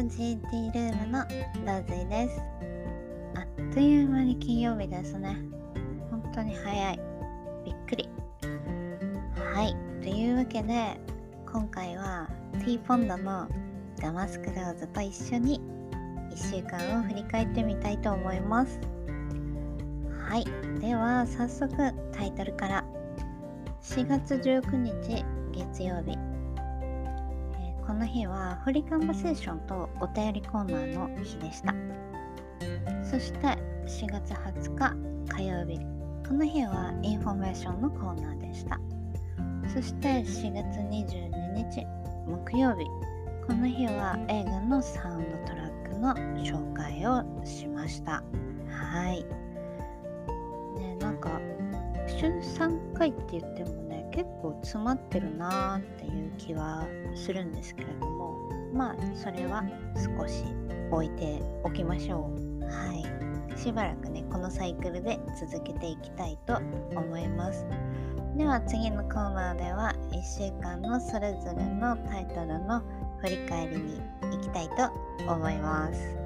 ロジーティールームのローズイです。あっという間に金曜日ですね。本当に早い。びっくり。はい。というわけで今回は T ポンドのダマスクローズと一緒に1週間を振り返ってみたいと思います。はい。では早速タイトルから。4月19日月曜日。この日は free conversation とお便りコーナーの日でした。そして4月20日火曜日この日はインフォメーションのコーナーでした。そして4月22日木曜日この日は映画のサウンドトラックの紹介をしました。はい。ねなんか週3回って言ってもね結構詰まってるなーっていう気はするんですけれどもまあそれは少し置いておきましょう。はい。しばらくねこのサイクルで続けていきたいと思います。では次のコーナーでは1週間のそれぞれのタイトルの振り返りに行きたいと思います。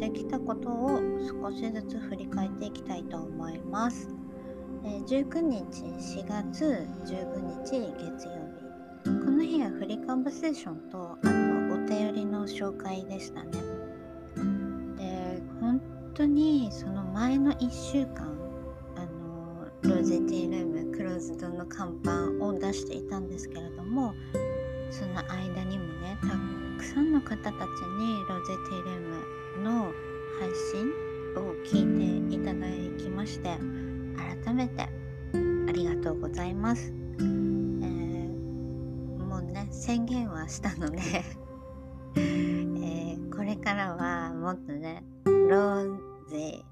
してきたことを少しずつ振り返っていきたいと思います。えー19日4月19日月曜日この日はフリカンバセーションとあとお便りの紹介でしたね。で本当にその前の1週間あのロゼティールームクローズドの看板を出していたんですけれどもその間にもねたくさんの方たちにロゼティルームの配信を聞いていただきまして改めてありがとうございます、えーもうね宣言はしたので、えーこれからはもっとねローゼ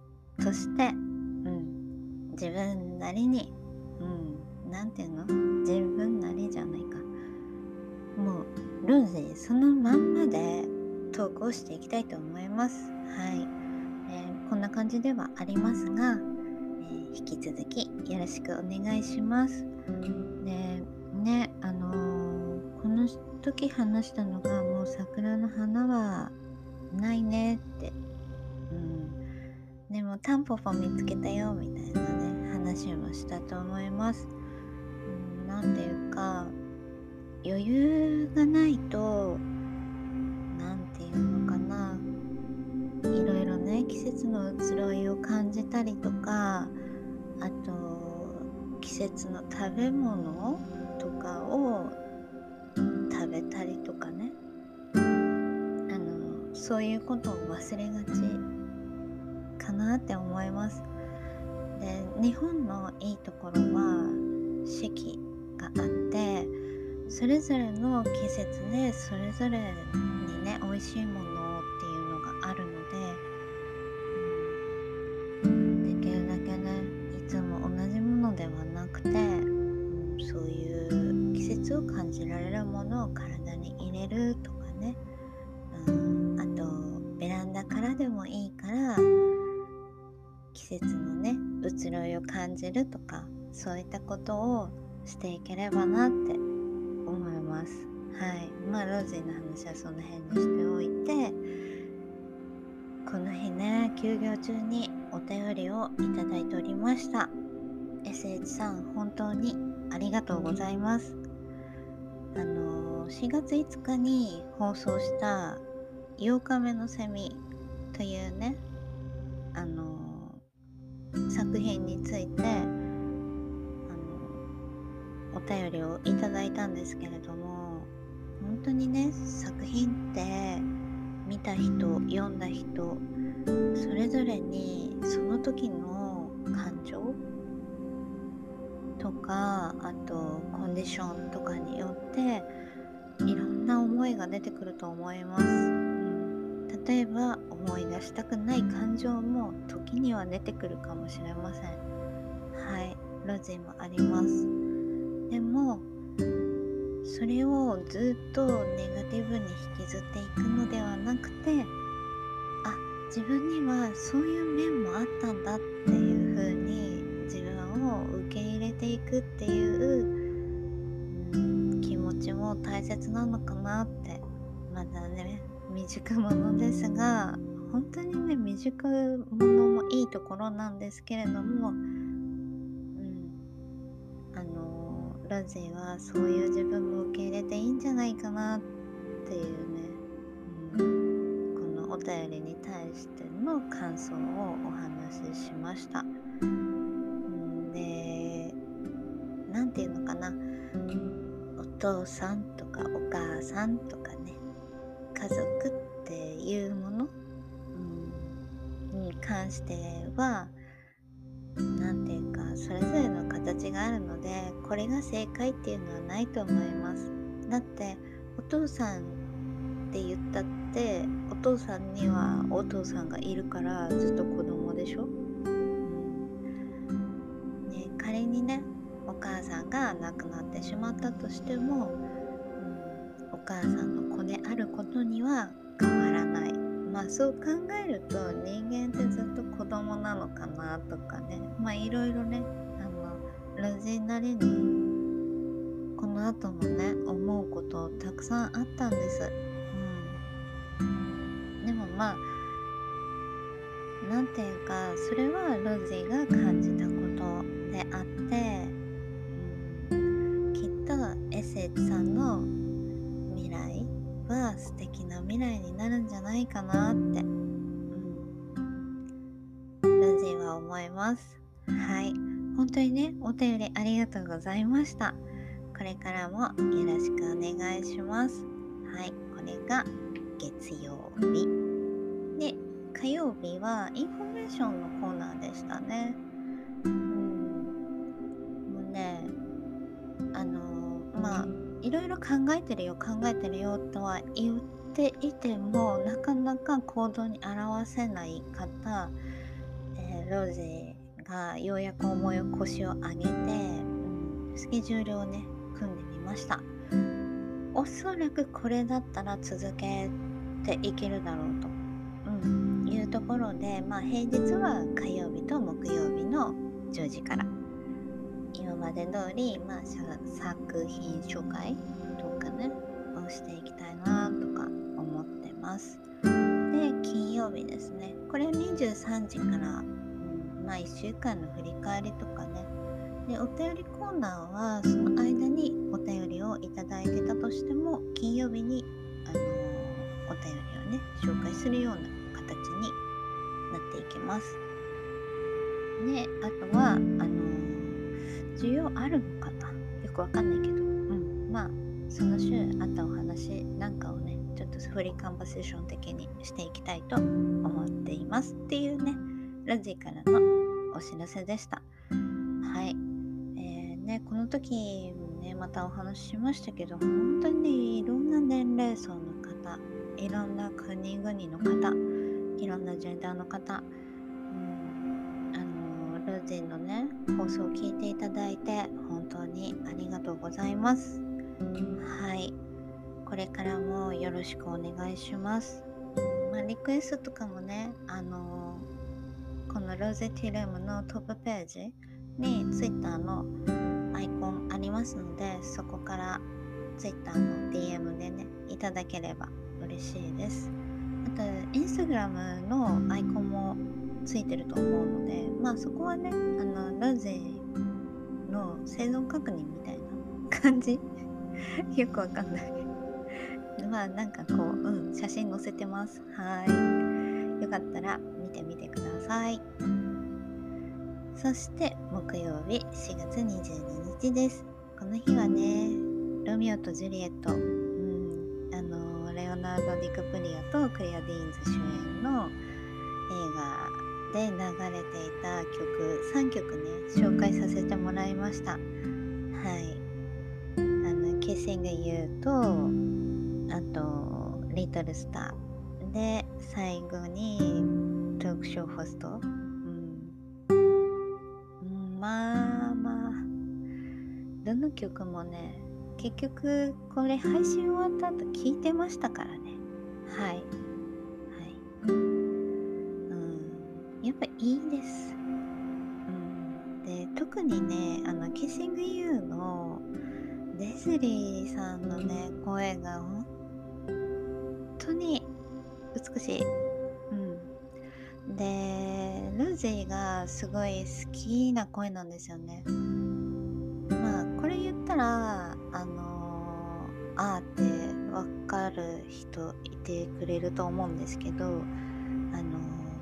として、うん、自分なりに、うん、なんていうの？自分なりじゃないか。もうルーゼそのまんまで投稿していきたいと思います。はい、えーこんな感じではありますが、えー引き続きよろしくお願いします。でねあのーこの時話したのがもう桜の花はないねって、うん、でもタンポポ見つけたよみたいなね話もしたと思います。うん、なていうか余裕がないとなんていうのかな？いろいろね季節の移ろいを感じたりとかあと季節の食べ物とかを食べたりとかね。あのそういうことを忘れがちかなって思います。で日本のいいところは四季があってそれぞれの季節でそれぞれにね美味しいものっていうのがあるので、うん、できるだけねいつも同じものではなくて、うん、そういう季節を感じられるものを体に入れるとかね、うん、あとベランダからでもいいから季節のね移ろいを感じるとかそういったことをしていければなってます。はい。まあ、ロジーの話はその辺にしておいて、この日ね、休業中にお便りをいただいておりました。SH さん、本当にありがとうございます。あの、4月5日に放送した8日目のセミというね、あの、作品について、お便りをいただいたんですけれども本当にね作品って見た人読んだ人それぞれにその時の感情？とかあとコンディションとかによっていろんな思いが出てくると思います、うん、例えば思い出したくない感情も時には出てくるかもしれません。はい。ロジもあります。でもそれをずっとネガティブに引きずっていくのではなくてあ自分にはそういう面もあったんだっていう風に自分を受け入れていくっていう、気持ちも大切なのかなってまだね未熟者ですが本当にね未熟者もいいところなんですけれども、ラジーはそういう自分も受け入れていいんじゃないかなっていうね、うん、このお便りに対しての感想をお話ししました。ん、で何て言うのかな。お父さんとかお母さんとかね。家族っていうもの、うん、に関してはそれぞれの形があるのでこれが正解っていうのはないと思います。だってお父さんって言ったってお父さんにはお父さんがいるからずっと子供でしょ、うんね、仮にねお母さんが亡くなってしまったとしても、うん、お母さんの子であることには変わらない。まあそう考えると人間ってずっと子のかなとかね。まあいろいろねあのラジなりにこの後もね思うことたくさんあったんです、うん、でもまあなんていうかそれはロジーが感じた便りありがとうございました。これからもよろしくお願いします。はい。これが月曜日。で、火曜日はインフォメーションのコーナーでしたね。うん。もうね、あの、まあ、いろいろ考えてるよ考えてるよとは言っていてもなかなか行動に表せない方、えー、ローようやく重い腰を上げて、うん、スケジュールをね組んでみました。おそらくこれだったら続けていけるだろうと、うん、いうところで、まあ、平日は火曜日と木曜日の10時から。今まで通り、まあ、作品紹介とかねをしていきたいなとか思ってます。で金曜日ですね。これ23時から、まあ1週間の振り返りとかね。でお便りコーナーはその間にお便りをいただいてたとしても金曜日に、あのー、お便りをね紹介するような形になっていきます。であとはあのー需要あるのかな？よくわかんないけど、うん、まあその週あったお話なんかをねちょっとフリーカンバセーション的にしていきたいと思っています。っていうねラジからのお知らせでした。はい。えー、ねこの時もねまたお話ししましたけど本当にいろんな年齢層の方いろんな国々の方いろんなジェンダーの方ルーティンのね放送を聞いていただいて本当にありがとうございます。はい。これからもよろしくお願いします。まあ、リクエストとかもねあの、このローゼティルームのトップページに Twitter のアイコンありますのでそこから Twitter の DM でねいただければ嬉しいです。あと Instagram のアイコンもついてると思うのでまあそこはねあのラゼの生存確認みたいな感じ？よくわかんない。まあなんかこううん写真載せてます。はい。よかったら見てみてください。ださい。そして木曜日4月22日です。この日はねロミオとジュリエット、うん、あのレオナルド・ディクプリアとクレア・ディーンズ主演の映画で流れていた曲3曲ね紹介させてもらいました。はい。あの「Kissing You」とあと「Little Star」で最後にトークショーホスト、うん。うん、まあまあ。どの曲もね結局これ配信終わった後聞いてましたからね。はい。はい。うん。やっぱいいです。うん。で特にねあの「Kissing You」のデズリーさんのね声が本当に美しい。すごい好きな声なんですよねまあこれ言ったらあのー、あーって分かる人いてくれると思うんですけどあの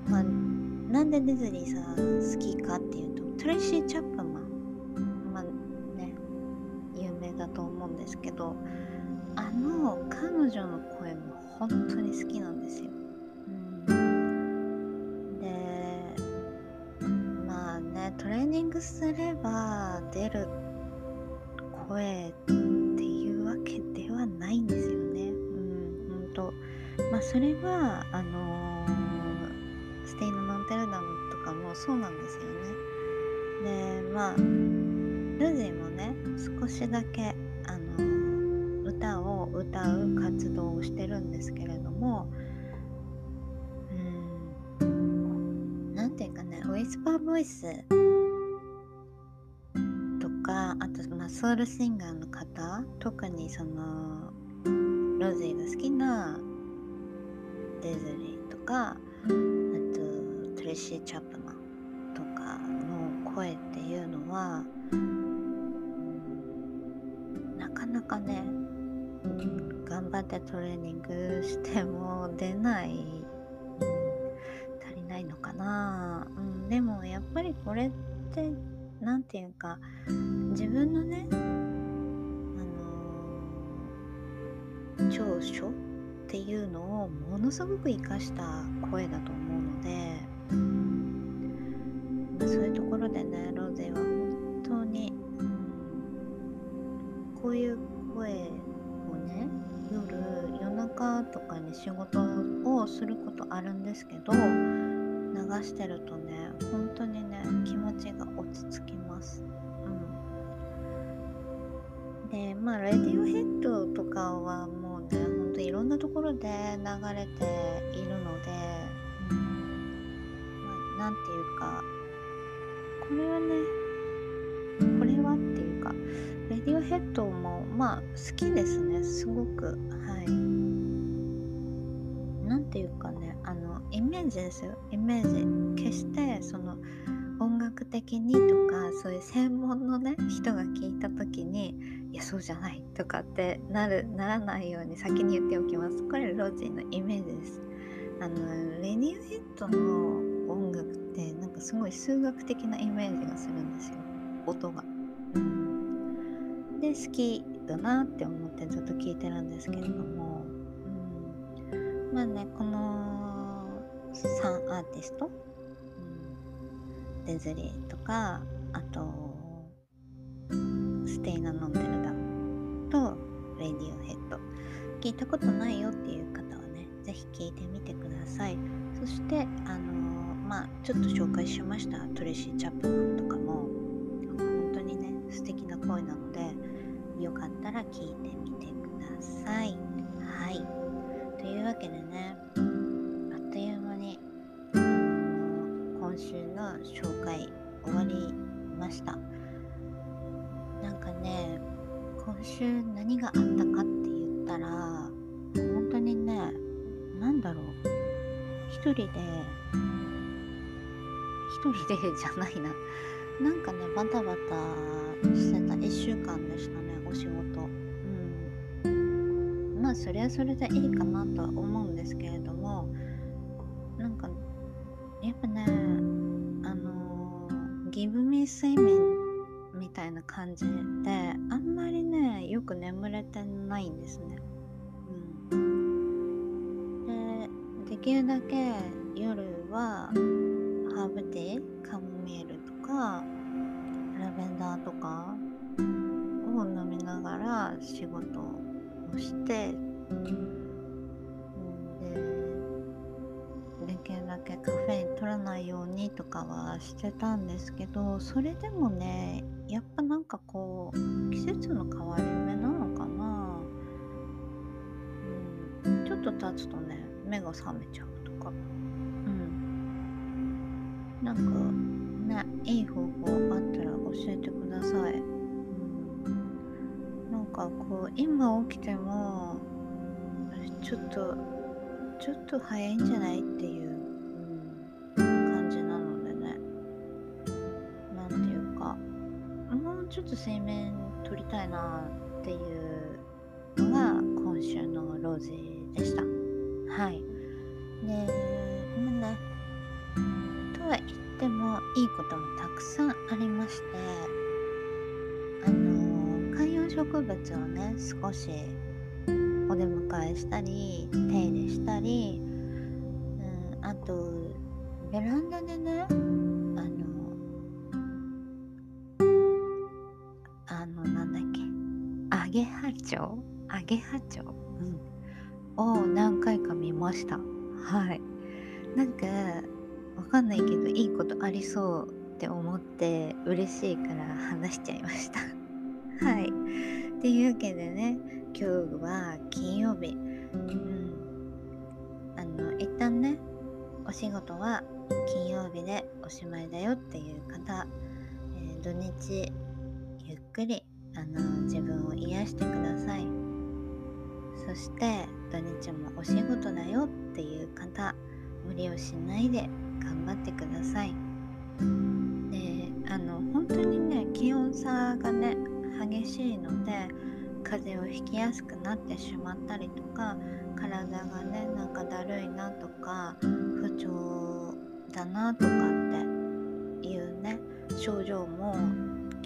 ー、まあなんでディズリーさん好きかっていうとトレイシー・チャップマンまあね有名だと思うんですけどあの彼女の声も本当に好きなんですよ。すれば出る声っていうわけではないんですよね。うん、ほんと。まあそれはあのー、ステイのノンテルダムとかもそうなんですよね。でまあルゼもね少しだけあのー、歌を歌う活動をしてるんですけれどもうん何て言うかねウィスパーボイスソウルシンガーの方特にそのロゼが好きなデズリーとかあとトレシー・チャップマンとかの声っていうのはなかなかね頑張ってトレーニングしても出ない、足りないのかな、うん、でもやっぱりこれって何て言うか自分のねあの、長所っていうのをものすごく生かした声だと思うので、ま、そういうところでねロゼは本当に、こういう声をね夜夜中とかに仕事をすることあるんですけど流してるとね本当にね気持ちが落ち着きます。うん、でまあレディオヘッドとかはもうねほんといろんなところで流れているので、うんまあ、なんていうかこれはねこれはっていうかレディオヘッドもまあ好きですねすごく。はい。何て言うかねあのイメージですよ。イメージ。決してその的にとかそういう専門のね人が聞いた時にいやそうじゃないとかってなるならないように先に言っておきます。これロジーのイメージです。あのレニューヘッドの音楽ってなんかすごい数学的なイメージがするんですよ。音が、うん、で好きだなって思ってずっと聞いてるんですけれども。うん。まあねこの3アーティスト、うん、デズリーとかあとステイナ・ノンテルダムとレディオヘッド。聞いたことないよっていう方はね是非聞いてみてください。そしてあの、まあちょっと紹介しましたトレシー・チャップマンとかも。本当にね素敵な声なのでよかったら聞いてみてください。はい。というわけでね紹介終わりました。なんかね今週何があったかって言ったら本当にね何だろう。一人で一人でじゃないな。なんかねバタバタしてた。1週間でしたねお仕事。うん。まあそれはそれでいいかなとは思うんですけれどもなんかギブミ睡眠みたいな感じであんまりねよく眠れてないんですね。うん、でできるだけ夜はハーブティーカモミールとかラベンダーとかを飲みながら仕事をしてりとかはしてたんですけどそれでもねやっぱなんかこう季節の変わり目なのかな。うん。ちょっと経つとね目が覚めちゃうとか。うん。なんかねいい方法あったら教えてください、うん、なんかこう今起きてもちょっとちょっと早いんじゃないっていう、ちょっと水面取りたいなっていうのが今週のローゼでした。はい。でまあねとは言ってもいいこともたくさんありましてあの観葉植物をね少しお出迎えしたり手入れしたり、うん、あとベランダでねアゲハチョウアゲハチョウ、うん、を何回か見ました。はい。なんかわかんないけどいいことありそうって思って嬉しいから話しちゃいました。はい。っていうわけでね今日は金曜日、うん、あの一旦ねお仕事は金曜日でおしまいだよっていう方、えー、土日ゆっくりあの自分を癒してください。そして土日もお仕事だよっていう方無理をしないで頑張ってください。であの本当にね気温差がね激しいので風邪をひきやすくなってしまったりとか体がねなんかだるいなとか不調だなとかっていうね症状も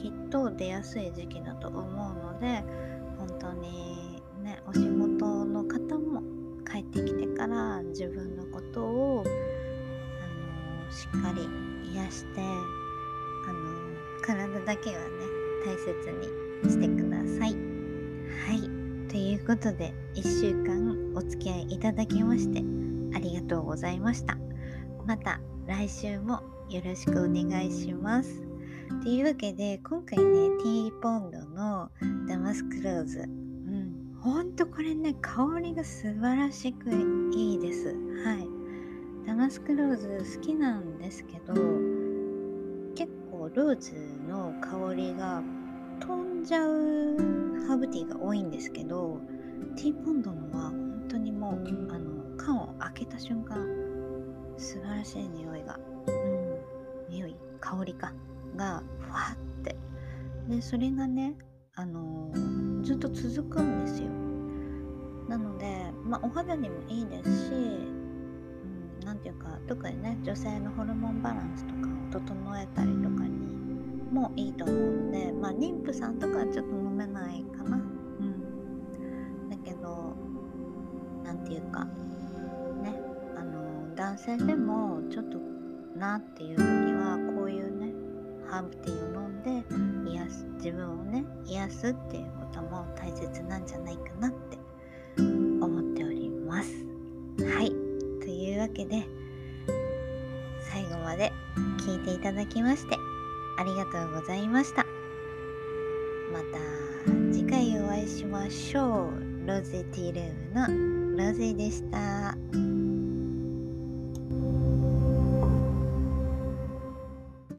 きっと出やすい時期だと思うので本当にねお仕事の方も帰ってきてから自分のことをあのしっかり癒してあの体だけはね大切にしてください。はい。ということで、1週間お付き合いいただきましてありがとうございました。また来週もよろしくお願いします。というわけで、今回ね、ティーポンドのダマスクローズ。うん。ほんとこれね、香りが素晴らしくいいです。はい。ダマスクローズ好きなんですけど、結構ローズの香りが飛んじゃうハーブティーが多いんですけどティーポンドのは本当にもうあの缶を開けた瞬間素晴らしい匂いがうん匂い香りかがふわって。でそれがねあのー、ずっと続くんですよ。なのでまあお肌にもいいですし何、うん、ていうか特にね女性のホルモンバランスとかを整えたりとかにもいいと思うんでまあ妊婦さんとかはちょっと飲めないかな。うん。だけど何て言うかねあの男性でもちょっとなっていう時はハーブティーを飲んで癒す自分をね癒すっていうことも大切なんじゃないかなって思っておりますはいというわけで最後まで聞いていただきましてありがとうございました。また次回お会いしましょう。ロゼティールームのロゼでした。